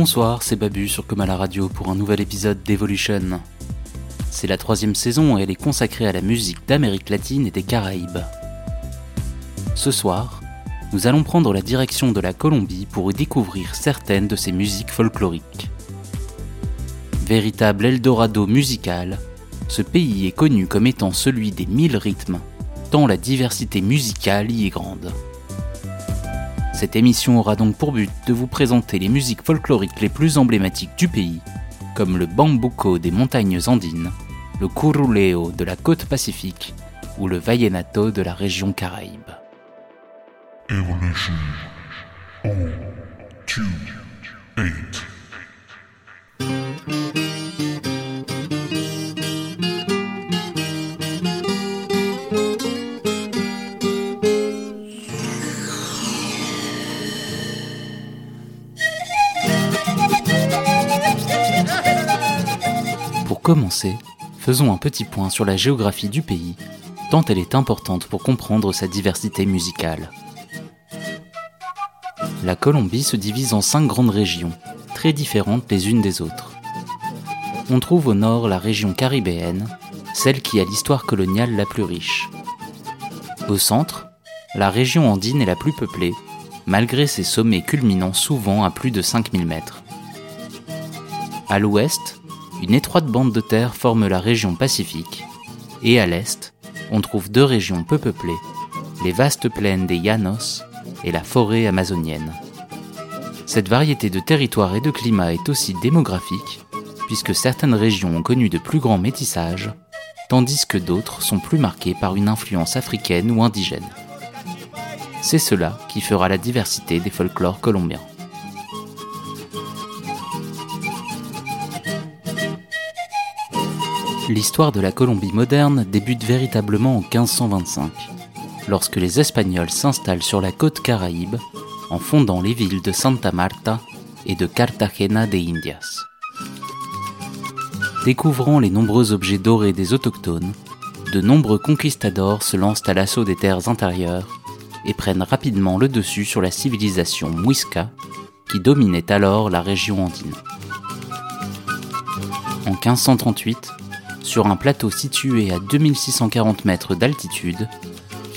Bonsoir, c'est Babu sur Comme à la radio pour un nouvel épisode d'Evolution. C'est la troisième saison et elle est consacrée à la musique d'Amérique latine et des Caraïbes. Ce soir, nous allons prendre la direction de la Colombie pour y découvrir certaines de ses musiques folkloriques. Véritable Eldorado musical, ce pays est connu comme étant celui des mille rythmes, tant la diversité musicale y est grande. Cette émission aura donc pour but de vous présenter les musiques folkloriques les plus emblématiques du pays, comme le bambuco des montagnes andines, le curuleo de la côte pacifique ou le vallenato de la région caraïbe. Commencer, faisons un petit point sur la géographie du pays, tant elle est importante pour comprendre sa diversité musicale. La Colombie se divise en cinq grandes régions, très différentes les unes des autres. On trouve au nord la région caribéenne, celle qui a l'histoire coloniale la plus riche. Au centre, la région andine est la plus peuplée, malgré ses sommets culminant souvent à plus de 5000 mètres. À l'ouest, une étroite bande de terre forme la région Pacifique, et à l'est, on trouve deux régions peu peuplées, les vastes plaines des Llanos et la forêt amazonienne. Cette variété de territoire et de climat est aussi démographique, puisque certaines régions ont connu de plus grands métissages, tandis que d'autres sont plus marquées par une influence africaine ou indigène. C'est cela qui fera la diversité des folklores colombiens. L'histoire de la Colombie moderne débute véritablement en 1525, lorsque les Espagnols s'installent sur la côte caraïbe en fondant les villes de Santa Marta et de Cartagena de Indias. Découvrant les nombreux objets dorés des autochtones, de nombreux conquistadors se lancent à l'assaut des terres intérieures et prennent rapidement le dessus sur la civilisation Muisca qui dominait alors la région andine. En 1538, sur un plateau situé à 2640 mètres d'altitude,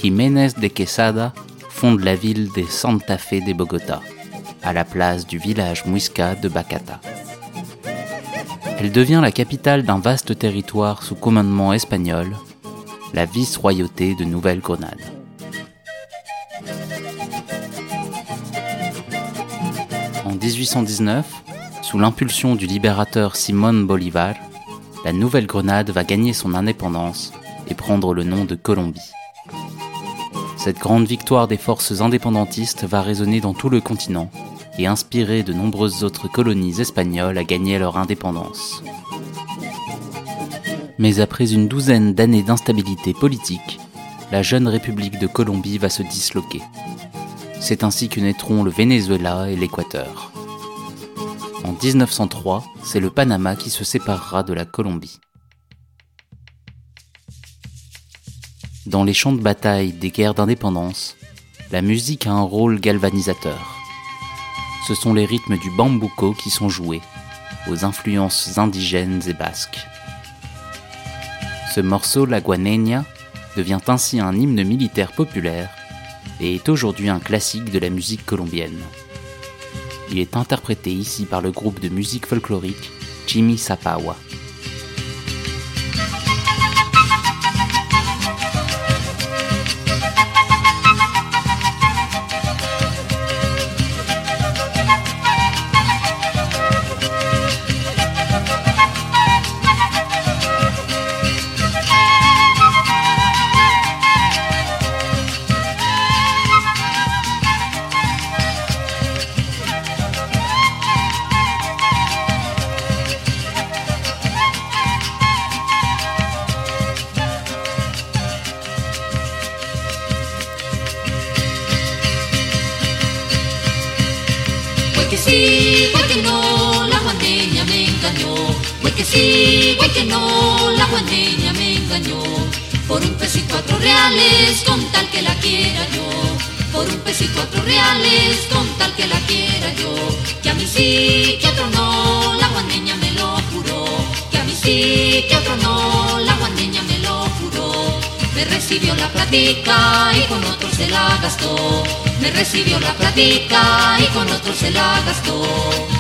Jiménez de Quesada fonde la ville de Santa Fe de Bogota, à la place du village Muisca de Bacata. Elle devient la capitale d'un vaste territoire sous commandement espagnol, la vice-royauté de Nouvelle-Grenade. En 1819, sous l'impulsion du libérateur Simón Bolívar, la Nouvelle-Grenade va gagner son indépendance et prendre le nom de Colombie. Cette grande victoire des forces indépendantistes va résonner dans tout le continent et inspirer de nombreuses autres colonies espagnoles à gagner leur indépendance. Mais après une douzaine d'années d'instabilité politique, la jeune République de Colombie va se disloquer. C'est ainsi que naîtront le Venezuela et l'Équateur. En 1903, c'est le Panama qui se séparera de la Colombie. Dans les champs de bataille des guerres d'indépendance, la musique a un rôle galvanisateur. Ce sont les rythmes du bambuco qui sont joués, aux influences indigènes et basques. Ce morceau, la guaneña, devient ainsi un hymne militaire populaire et est aujourd'hui un classique de la musique colombienne. Il est interprété ici par le groupe de musique folklorique Jimmy Sapawa. Con tal que la quiera yo. Que a mí sí, que a otro no, la guandeña me lo juró. Que a mí sí, que a otro no, la guandeña me lo juró. Me recibió la platica y con otro se la gastó. Me recibió la platica y con otro se la gastó.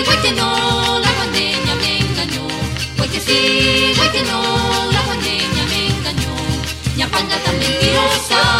sí, güey que no, la guandeña me engañó. Güey que sí, güey que no, la guandeña me engañó. Ñapanga tan mentirosa.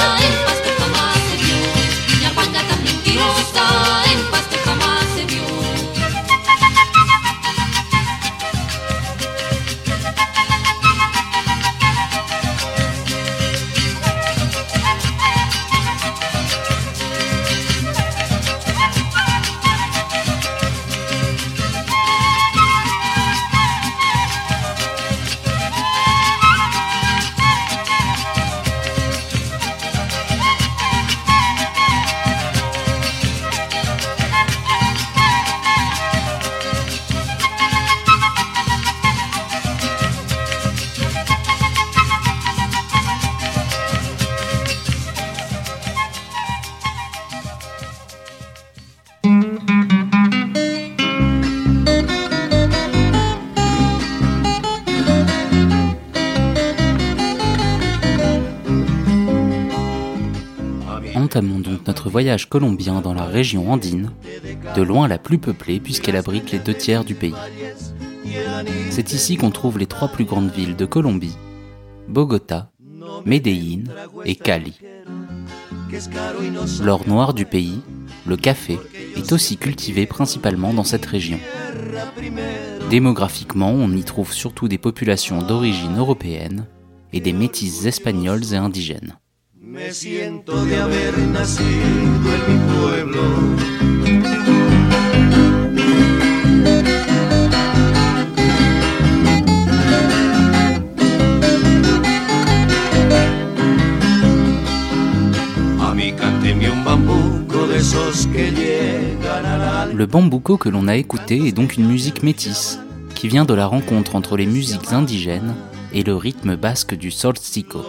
Notre voyage colombien dans la région andine, de loin la plus peuplée puisqu'elle abrite les deux tiers du pays. C'est ici qu'on trouve les trois plus grandes villes de Colombie, Bogota, Medellín et Cali. L'or noir du pays, le café, est aussi cultivé principalement dans cette région. Démographiquement, on y trouve surtout des populations d'origine européenne et des métis espagnols et indigènes. Me siento de haber nacido en mi pueblo. Le bambuco que l'on a écouté est donc une musique métisse, qui vient de la rencontre entre les musiques indigènes et le rythme basque du solstico.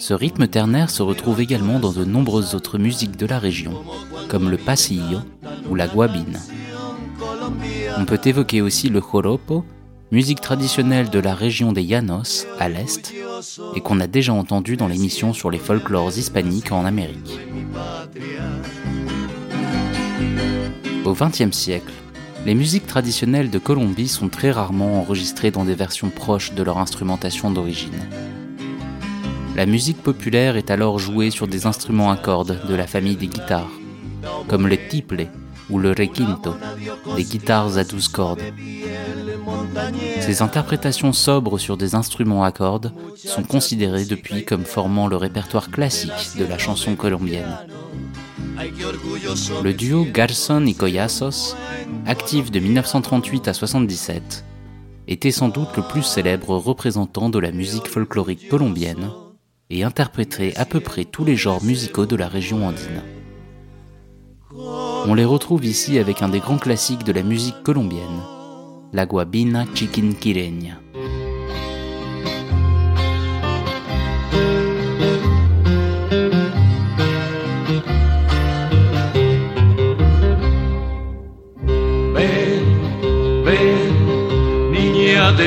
Ce rythme ternaire se retrouve également dans de nombreuses autres musiques de la région, comme le pasillo ou la guabine. On peut évoquer aussi le joropo, musique traditionnelle de la région des Llanos, à l'est, et qu'on a déjà entendu dans l'émission sur les folklores hispaniques en Amérique. Au XXe siècle, les musiques traditionnelles de Colombie sont très rarement enregistrées dans des versions proches de leur instrumentation d'origine. La musique populaire est alors jouée sur des instruments à cordes de la famille des guitares, comme le tiple ou le requinto, des guitares à douze cordes. Ces interprétations sobres sur des instruments à cordes sont considérées depuis comme formant le répertoire classique de la chanson colombienne. Le duo Garson y Collasos, actif de 1938 à 1977, était sans doute le plus célèbre représentant de la musique folklorique colombienne et interpréterait à peu près tous les genres musicaux de la région andine. On les retrouve ici avec un des grands classiques de la musique colombienne, la guabina chiquinquireña.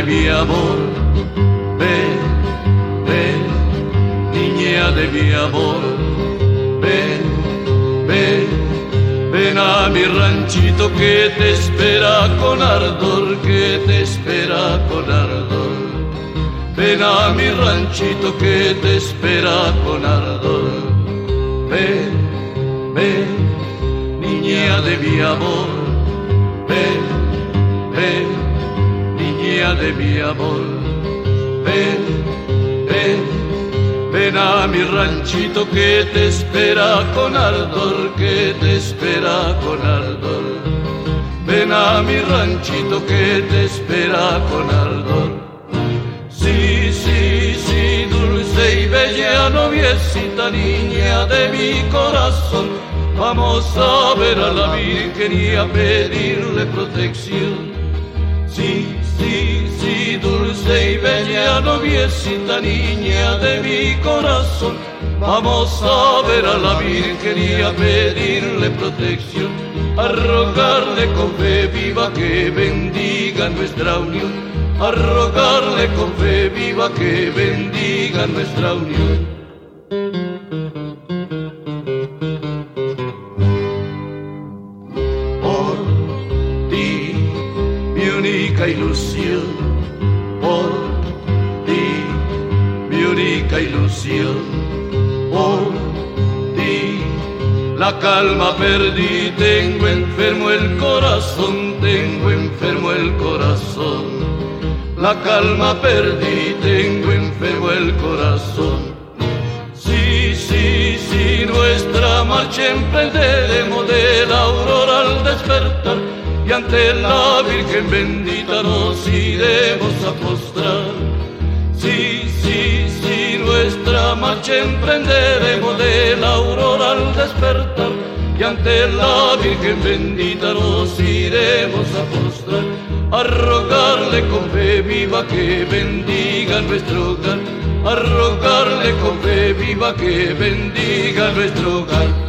Mi amor, ven, ven, niña de mi amor, ven, ven Ven a mi ranchito que te espera con ardor, que te espera con ardor. Ven a mi ranchito que te espera con ardor. Ven, ven, niña de mi amor. Ven, ven, de mi amor. Ven, ven, ven a mi ranchito que te espera con ardor, que te espera con ardor. Ven a mi ranchito que te espera con ardor. Sí, sí, sí, dulce y bella noviecita, niña de mi corazón. Vamos a ver a la Virgen y a pedirle protección. Sí, sí, sí, dulce y bella noviecita, niña de mi corazón. Vamos a ver a la Virgen y a pedirle protección, a rogarle con fe viva que bendiga nuestra unión a rogarle con fe viva que bendiga nuestra unión. Mi única ilusión, por ti, mi única ilusión, por ti. La calma perdí, tengo enfermo el corazón, tengo enfermo el corazón la calma perdí, tengo enfermo el corazón. Sí, sí, sí, nuestra marcha emprenderemos de la aurora al despertar y ante la Virgen bendita nos iremos a postrar. Sí, sí, sí, nuestra marcha emprenderemos de la aurora al despertar y ante la Virgen bendita nos iremos a postrar, a rogarle con fe viva que bendiga nuestro hogar, a rogarle con fe viva que bendiga nuestro hogar.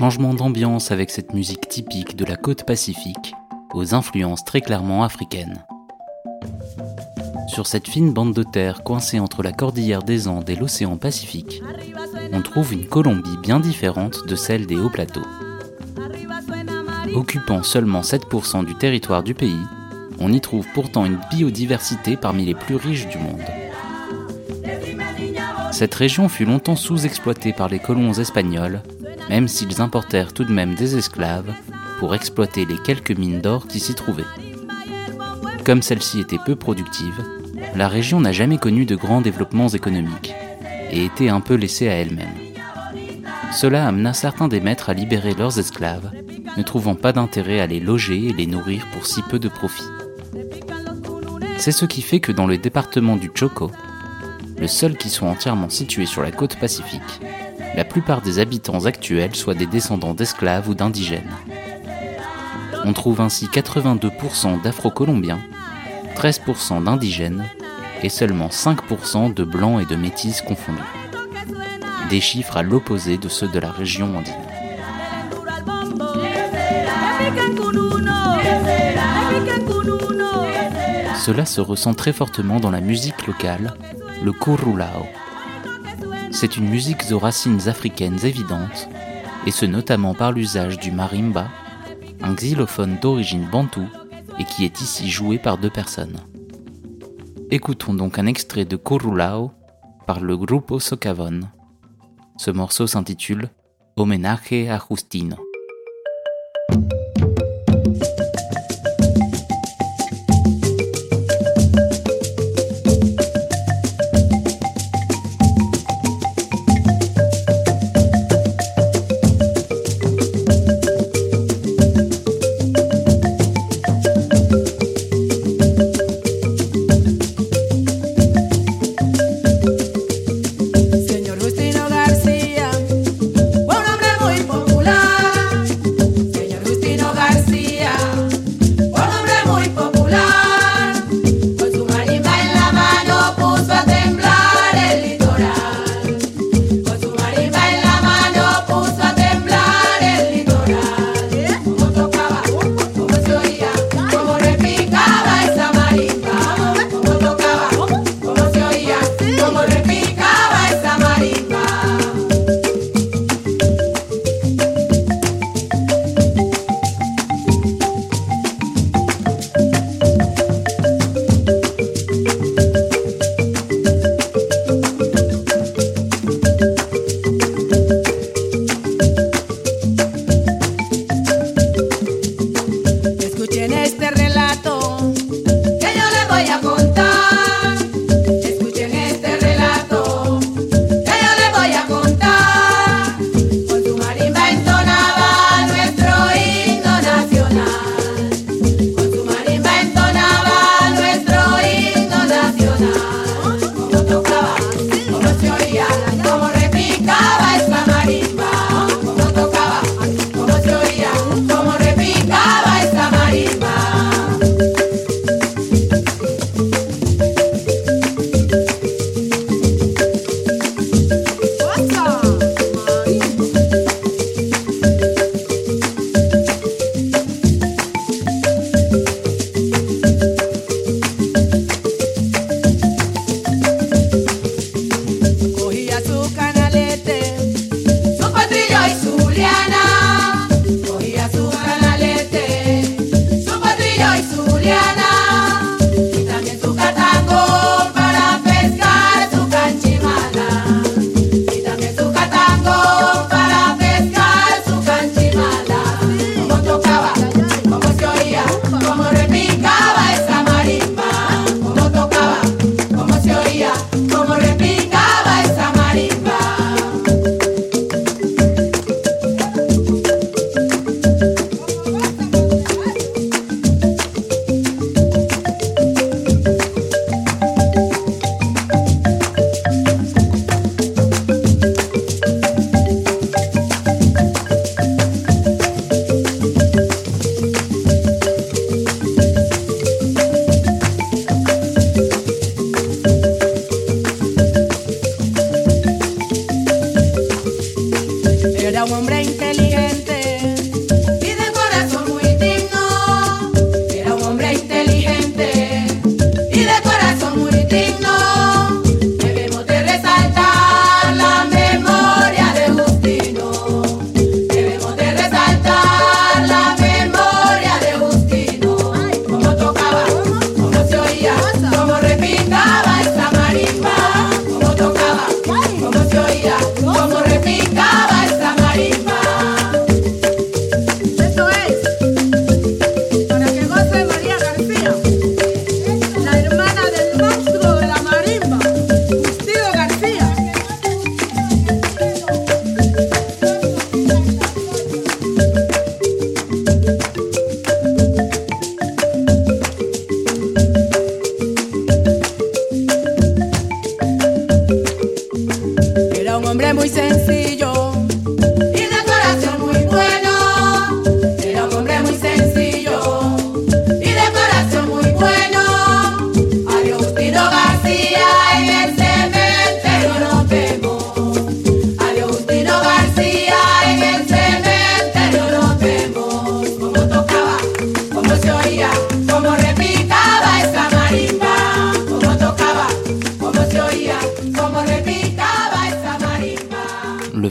Changement d'ambiance avec cette musique typique de la côte pacifique, aux influences très clairement africaines. Sur cette fine bande de terre coincée entre la cordillère des Andes et l'océan Pacifique, on trouve une Colombie bien différente de celle des hauts plateaux. Occupant seulement 7% du territoire du pays, on y trouve pourtant une biodiversité parmi les plus riches du monde. Cette région fut longtemps sous-exploitée par les colons espagnols, même s'ils importèrent tout de même des esclaves pour exploiter les quelques mines d'or qui s'y trouvaient. Comme celle-ci était peu productive, la région n'a jamais connu de grands développements économiques et était un peu laissée à elle-même. Cela amena certains des maîtres à libérer leurs esclaves, ne trouvant pas d'intérêt à les loger et les nourrir pour si peu de profit. C'est ce qui fait que dans le département du Choco, le seul qui soit entièrement situé sur la côte pacifique, la plupart des habitants actuels soient des descendants d'esclaves ou d'indigènes. On trouve ainsi 82% d'Afro-Colombiens, 13% d'indigènes et seulement 5% de blancs et de métis confondus. Des chiffres à l'opposé de ceux de la région andine. Cela se ressent très fortement dans la musique locale, le kurulao. C'est une musique aux racines africaines évidentes, et ce notamment par l'usage du marimba, un xylophone d'origine bantoue et qui est ici joué par deux personnes. Écoutons donc un extrait de Kurulao par le Grupo Socavon. Ce morceau s'intitule Homenaje a Justino.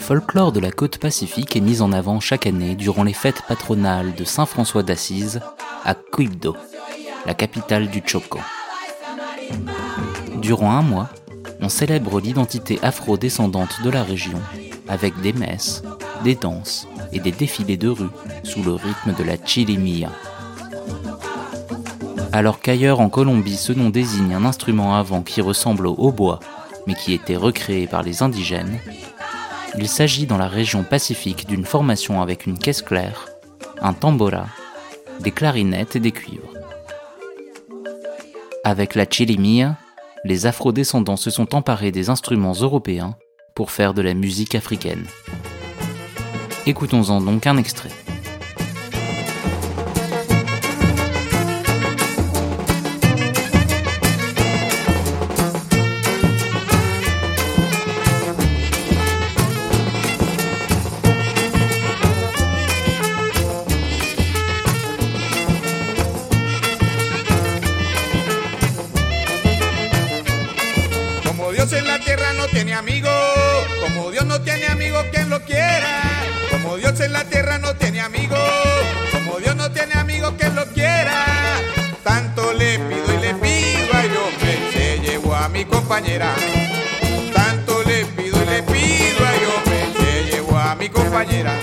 Folklore de la côte pacifique est mis en avant chaque année durant les fêtes patronales de Saint François d'Assise à Quibdó, la capitale du Choco. Durant un mois, on célèbre l'identité afro-descendante de la région avec des messes, des danses et des défilés de rue sous le rythme de la chilimia. Alors qu'ailleurs en Colombie ce nom désigne un instrument avant qui ressemble au hautbois mais qui était recréé par les indigènes, il s'agit dans la région pacifique d'une formation avec une caisse claire, un tambora, des clarinettes et des cuivres. Avec la chilimia, les afro-descendants se sont emparés des instruments européens pour faire de la musique africaine. Écoutons-en donc un extrait. Dios en la tierra no tiene amigo, como Dios no tiene amigo quien lo quiera. Como Dios en la tierra no tiene amigo, como Dios no tiene amigo quien lo quiera. Tanto le pido y le pido a Dios que se llevó a mi compañera. Tanto le pido y le pido a Dios que se llevó a mi compañera.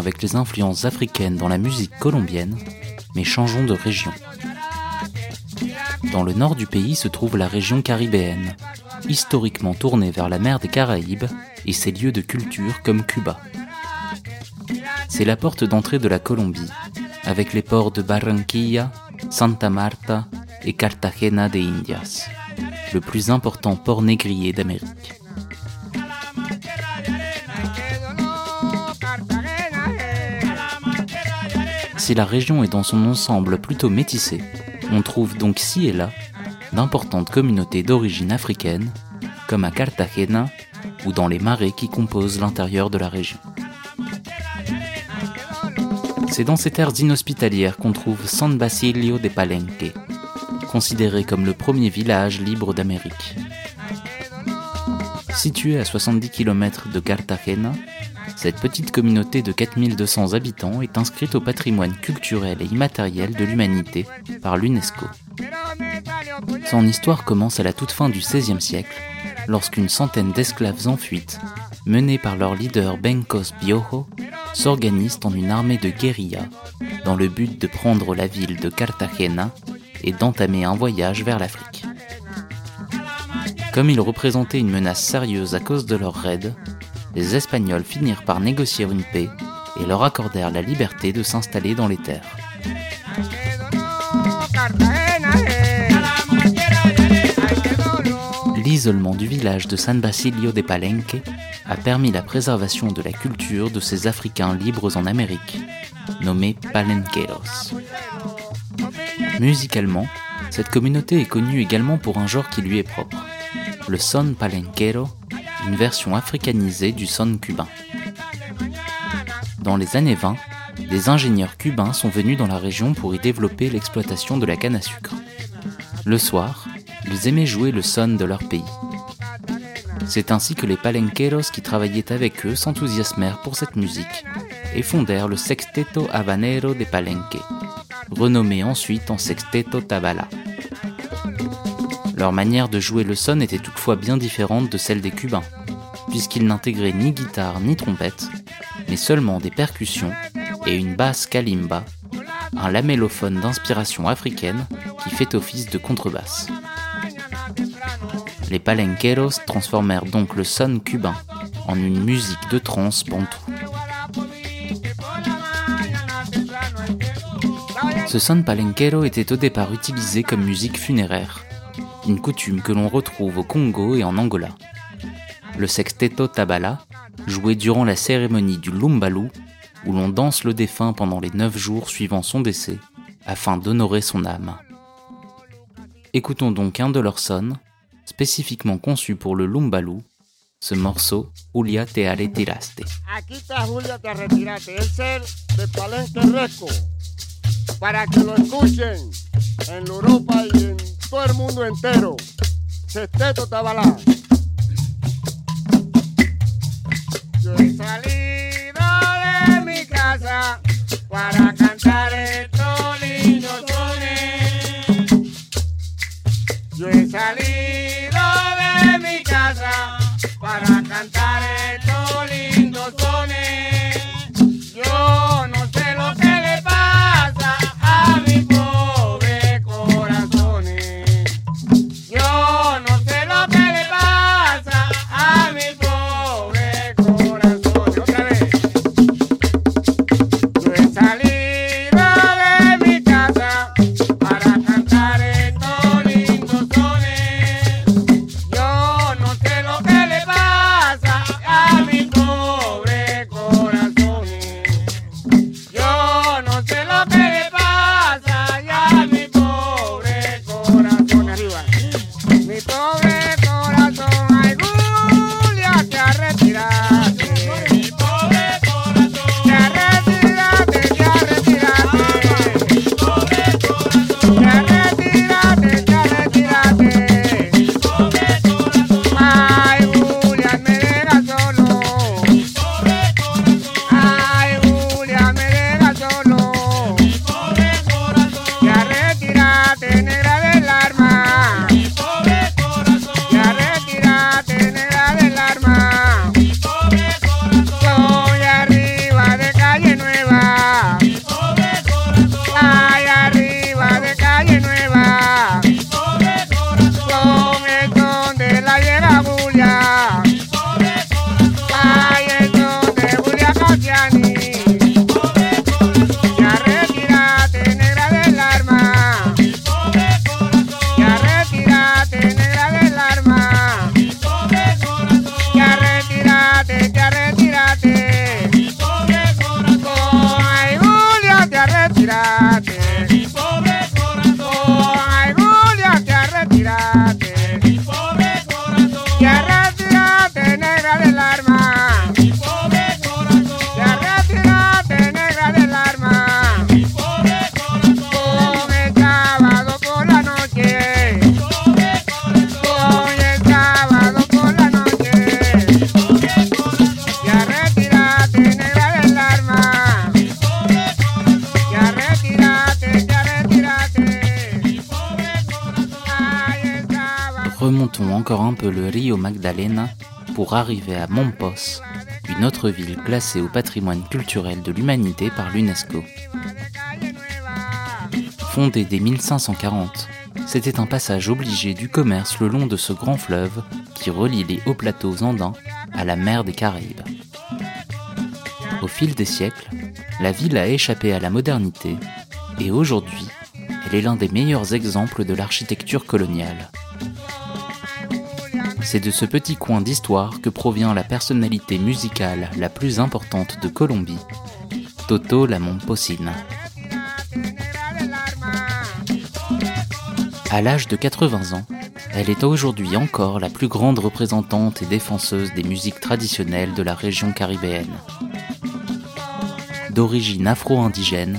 Avec les influences africaines dans la musique colombienne, mais changeons de région. Dans le nord du pays se trouve la région caribéenne, historiquement tournée vers la mer des Caraïbes et ses lieux de culture comme Cuba. C'est la porte d'entrée de la Colombie, avec les ports de Barranquilla, Santa Marta et Cartagena de Indias, le plus important port négrier d'Amérique. Si la région est dans son ensemble plutôt métissée, on trouve donc ci et là d'importantes communautés d'origine africaine, comme à Cartagena ou dans les marais qui composent l'intérieur de la région. C'est dans ces terres inhospitalières qu'on trouve San Basilio de Palenque, considéré comme le premier village libre d'Amérique. Situé à 70 km de Cartagena, cette petite communauté de 4200 habitants est inscrite au patrimoine culturel et immatériel de l'humanité par l'UNESCO. Son histoire commence à la toute fin du XVIe siècle, lorsqu'une centaine d'esclaves en fuite, menés par leur leader Bencos Biojo, s'organisent en une armée de guérilla dans le but de prendre la ville de Cartagena et d'entamer un voyage vers l'Afrique. Comme ils représentaient une menace sérieuse à cause de leur raid, les Espagnols finirent par négocier une paix et leur accordèrent la liberté de s'installer dans les terres. L'isolement du village de San Basilio de Palenque a permis la préservation de la culture de ces Africains libres en Amérique, nommés palenqueros. Musicalement, cette communauté est connue également pour un genre qui lui est propre, le son palenquero, une version africanisée du son cubain. Dans les années 20, des ingénieurs cubains sont venus dans la région pour y développer l'exploitation de la canne à sucre. Le soir, ils aimaient jouer le son de leur pays. C'est ainsi que les palenqueros qui travaillaient avec eux s'enthousiasmèrent pour cette musique et fondèrent le Sexteto Habanero de Palenque, renommé ensuite en Sexteto Tabala. Leur manière de jouer le son était toutefois bien différente de celle des Cubains, puisqu'ils n'intégraient ni guitare ni trompette, mais seulement des percussions et une basse kalimba, un lamellophone d'inspiration africaine qui fait office de contrebasse. Les palenqueros transformèrent donc le son cubain en une musique de trance bantou. Ce son palenquero était au départ utilisé comme musique funéraire, une coutume que l'on retrouve au Congo et en Angola. Le sexteto tabala, joué durant la cérémonie du Lumbalu, où l'on danse le défunt pendant les neuf jours suivant son décès, afin d'honorer son âme. Écoutons donc un de leurs sons, spécifiquement conçu pour le Lumbalu, ce morceau Julia te Retiraste, todo el mundo entero. Sesteto Tabalá. Yo he salido de mi casa para cantar pour arriver à Mompos, une autre ville classée au patrimoine culturel de l'humanité par l'UNESCO. Fondée dès 1540, c'était un passage obligé du commerce le long de ce grand fleuve qui relie les hauts plateaux andins à la mer des Caraïbes. Au fil des siècles, la ville a échappé à la modernité et aujourd'hui, elle est l'un des meilleurs exemples de l'architecture coloniale. C'est de ce petit coin d'histoire que provient la personnalité musicale la plus importante de Colombie, Toto la Momposine. À l'âge de 80 ans, elle est aujourd'hui encore la plus grande représentante et défenseuse des musiques traditionnelles de la région caribéenne. D'origine afro-indigène,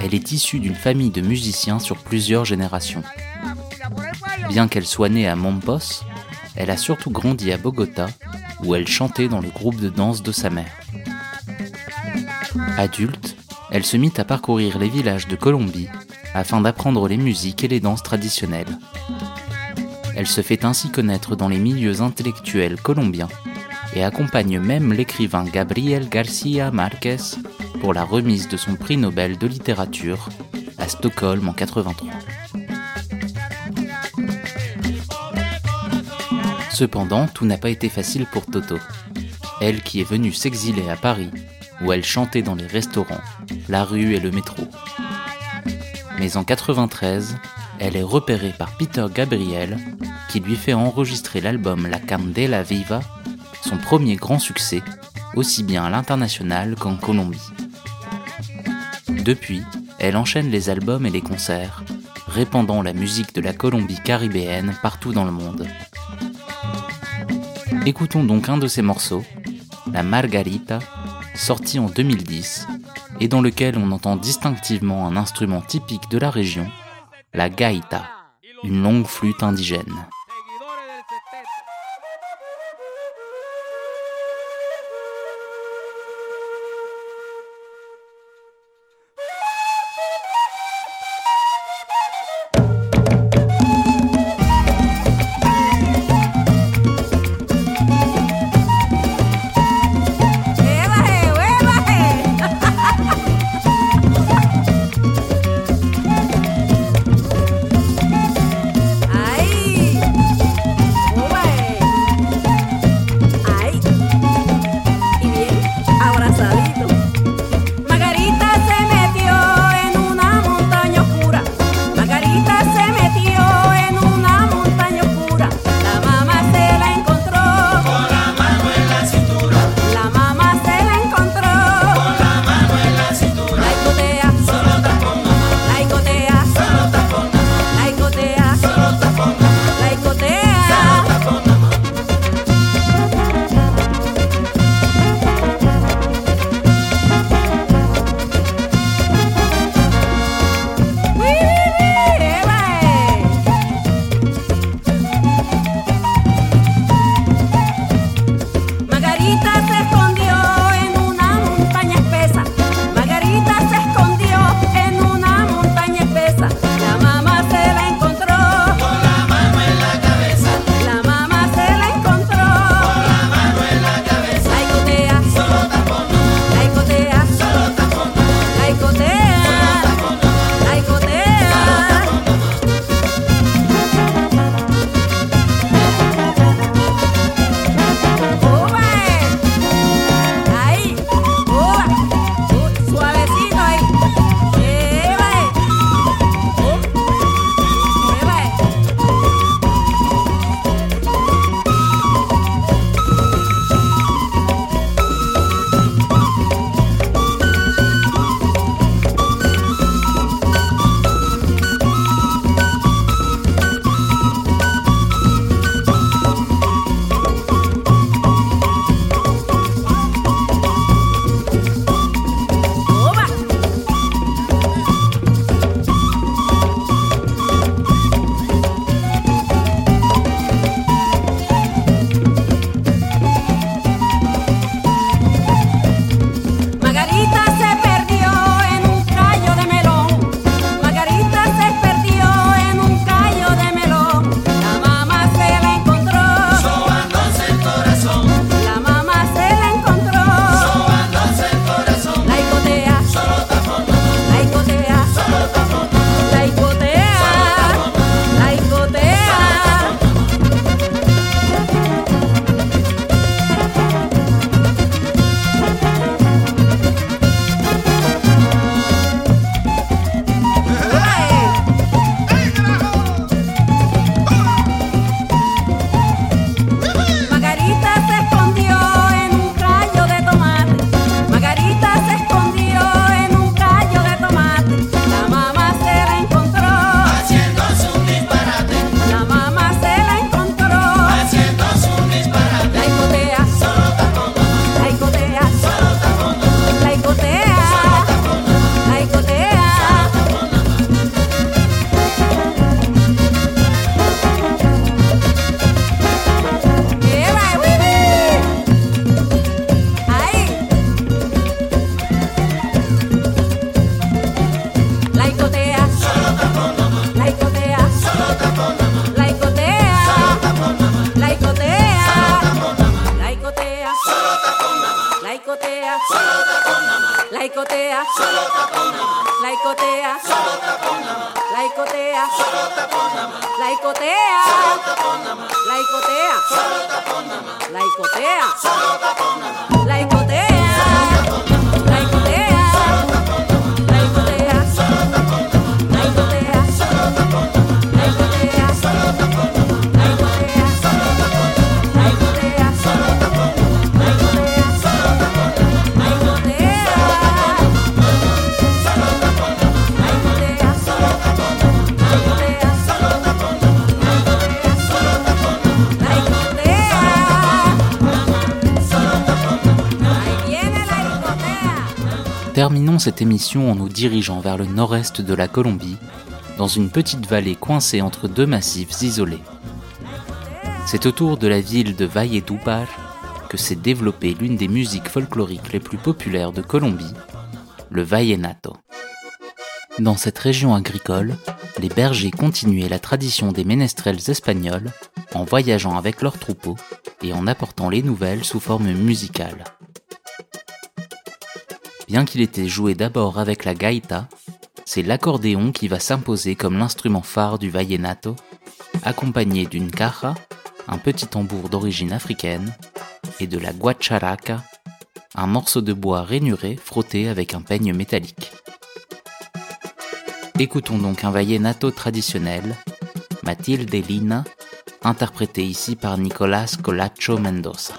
elle est issue d'une famille de musiciens sur plusieurs générations. Bien qu'elle soit née à Mompos, elle a surtout grandi à Bogota, où elle chantait dans le groupe de danse de sa mère. Adulte, elle se mit à parcourir les villages de Colombie afin d'apprendre les musiques et les danses traditionnelles. Elle se fait ainsi connaître dans les milieux intellectuels colombiens et accompagne même l'écrivain Gabriel García Márquez pour la remise de son prix Nobel de littérature à Stockholm en 83. Cependant, tout n'a pas été facile pour Toto. Elle qui est venue s'exiler à Paris, où elle chantait dans les restaurants, la rue et le métro. Mais en 93, elle est repérée par Peter Gabriel, qui lui fait enregistrer l'album La Candela Viva, son premier grand succès, aussi bien à l'international qu'en Colombie. Depuis, elle enchaîne les albums et les concerts, répandant la musique de la Colombie caribéenne partout dans le monde. Écoutons donc un de ses morceaux, La Margarita, sorti en 2010, et dans lequel on entend distinctivement un instrument typique de la région, la gaita, une longue flûte indigène. 对呀。Terminons cette émission en nous dirigeant vers le nord-est de la Colombie, dans une petite vallée coincée entre deux massifs isolés. C'est autour de la ville de Valledupar que s'est développée l'une des musiques folkloriques les plus populaires de Colombie, le vallenato. Dans cette région agricole, les bergers continuaient la tradition des ménestrels espagnols en voyageant avec leurs troupeaux et en apportant les nouvelles sous forme musicale. Bien qu'il était joué d'abord avec la gaita, c'est l'accordéon qui va s'imposer comme l'instrument phare du vallenato, accompagné d'une caja, un petit tambour d'origine africaine, et de la guacharaca, un morceau de bois rainuré frotté avec un peigne métallique. Écoutons donc un vallenato traditionnel, Matilde Lina, interprété ici par Nicolás Colacho Mendoza.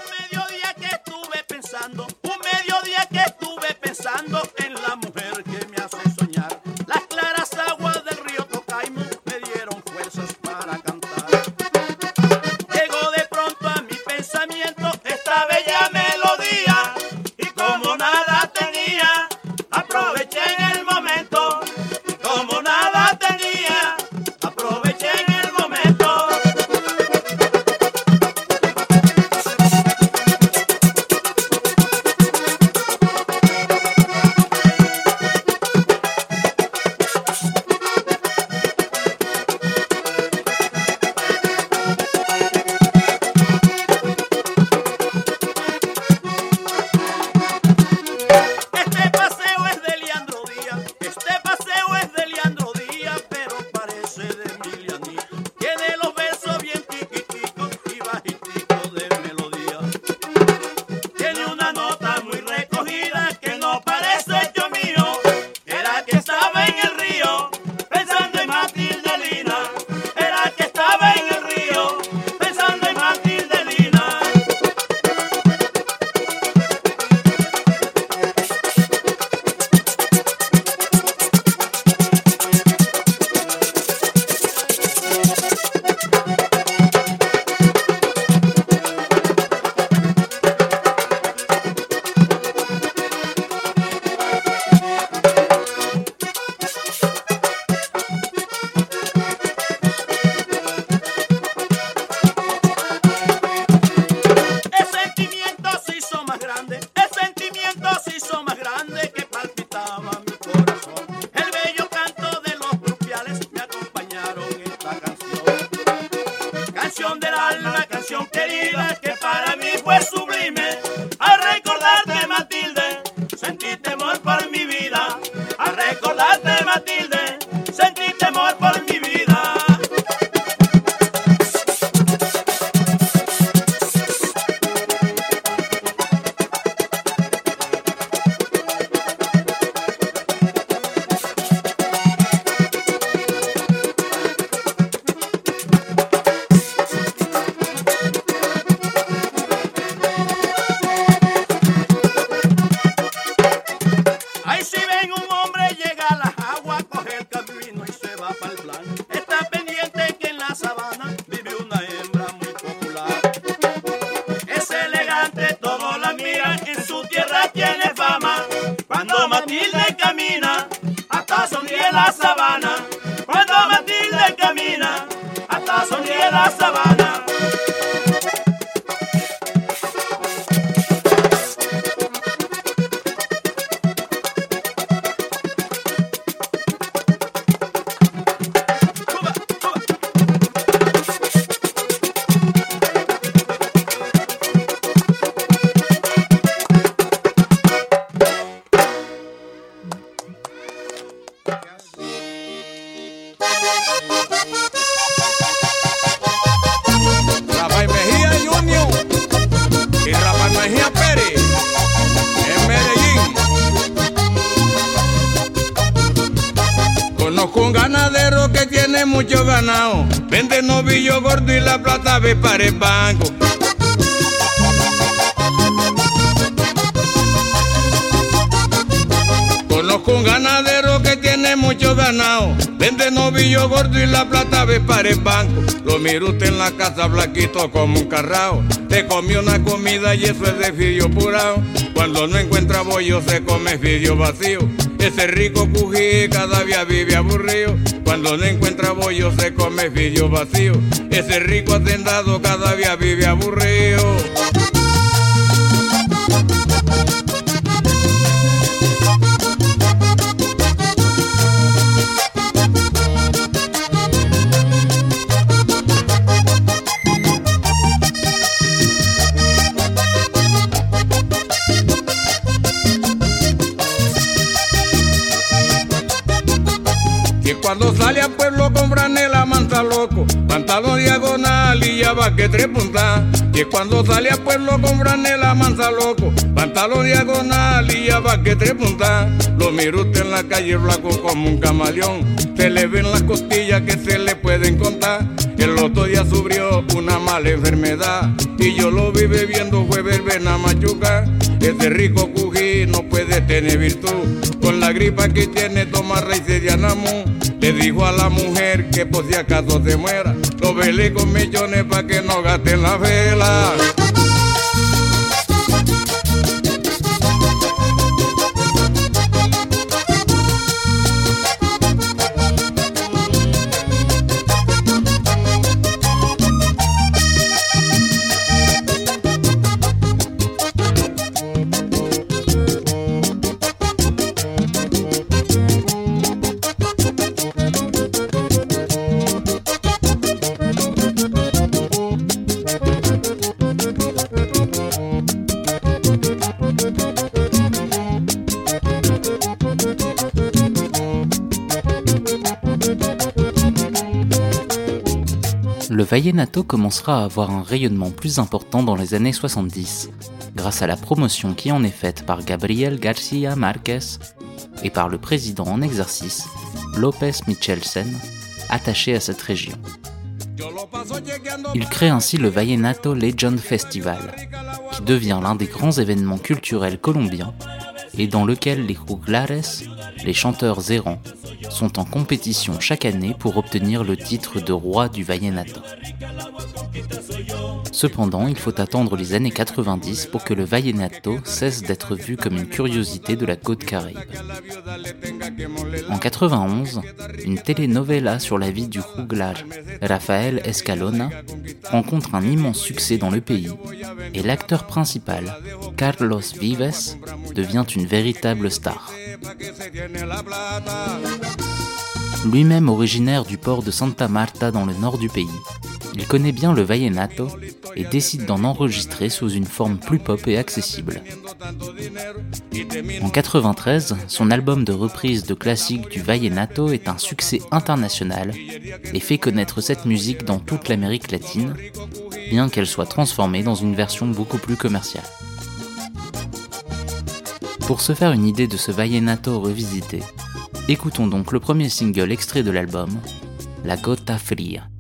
Novillo gordo y la plata ve para el banco. Lo mira usted en la casa blanquito como un carrao. Te comió una comida y eso es de fidio purado. Cuando no encuentra bollo se come fidio vacío. Ese rico cují cada día vive aburrido. Cuando no encuentra bollo se come fidio vacío. Ese rico hacendado cada día vive aburrido. Va que tres puntas. Que cuando sale al pueblo con franela mansa loco, pantalón diagonal y ya va que tres puntas. Lo miro usted en la calle blanco como un camaleón, se le ven las costillas que se le pueden contar. El otro día sufrió una mala enfermedad y yo lo vi bebiendo fue verbena machuca. Ese rico cují no puede tener virtud. Con la gripa que tiene toma raíces de anamú. Le dijo a la mujer que por si acaso se muera, lo velé con millones para que no gasten la vela. Yeah. Vallenato commencera à avoir un rayonnement plus important dans les années 70, grâce à la promotion qui en est faite par Gabriel García Márquez et par le président en exercice, López Michelsen, attaché à cette région. Il crée ainsi le Vallenato Legend Festival, qui devient l'un des grands événements culturels colombiens et dans lequel les juglares, les chanteurs errants, sont en compétition chaque année pour obtenir le titre de roi du Vallenato. Cependant, il faut attendre les années 90 pour que le Vallenato cesse d'être vu comme une curiosité de la côte caraïbe. En 91, une telenovela sur la vie du juglar Rafael Escalona rencontre un immense succès dans le pays et l'acteur principal, Carlos Vives, devient une véritable star. Lui-même originaire du port de Santa Marta dans le nord du pays, il connaît bien le vallenato et décide d'en enregistrer sous une forme plus pop et accessible. En 93, son album de reprise de classiques du vallenato est un succès international et fait connaître cette musique dans toute l'Amérique latine, bien qu'elle soit transformée dans une version beaucoup plus commerciale. Pour se faire une idée de ce vallenato revisité, écoutons donc le premier single extrait de l'album, La Gota Fria.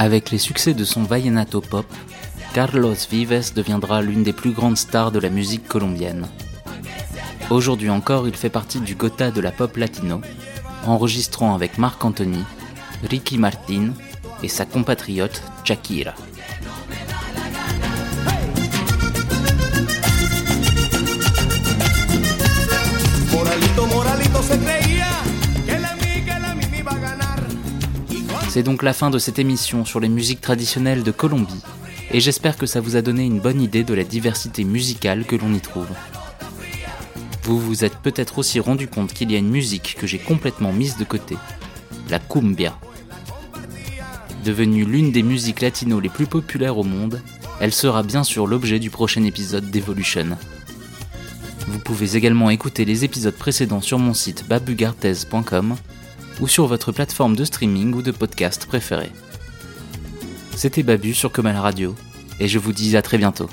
Avec les succès de son vallenato pop, Carlos Vives deviendra l'une des plus grandes stars de la musique colombienne. Aujourd'hui encore, il fait partie du Gotha de la pop latino, enregistrant avec Marc Anthony, Ricky Martin et sa compatriote Shakira. C'est donc la fin de cette émission sur les musiques traditionnelles de Colombie, et j'espère que ça vous a donné une bonne idée de la diversité musicale que l'on y trouve. Vous vous êtes peut-être aussi rendu compte qu'il y a une musique que j'ai complètement mise de côté, la cumbia. Devenue l'une des musiques latino les plus populaires au monde, elle sera bien sûr l'objet du prochain épisode d'Evolution. Vous pouvez également écouter les épisodes précédents sur mon site babugartez.com ou sur votre plateforme de streaming ou de podcast préférée. C'était Babu sur Comal Radio, et je vous dis à très bientôt.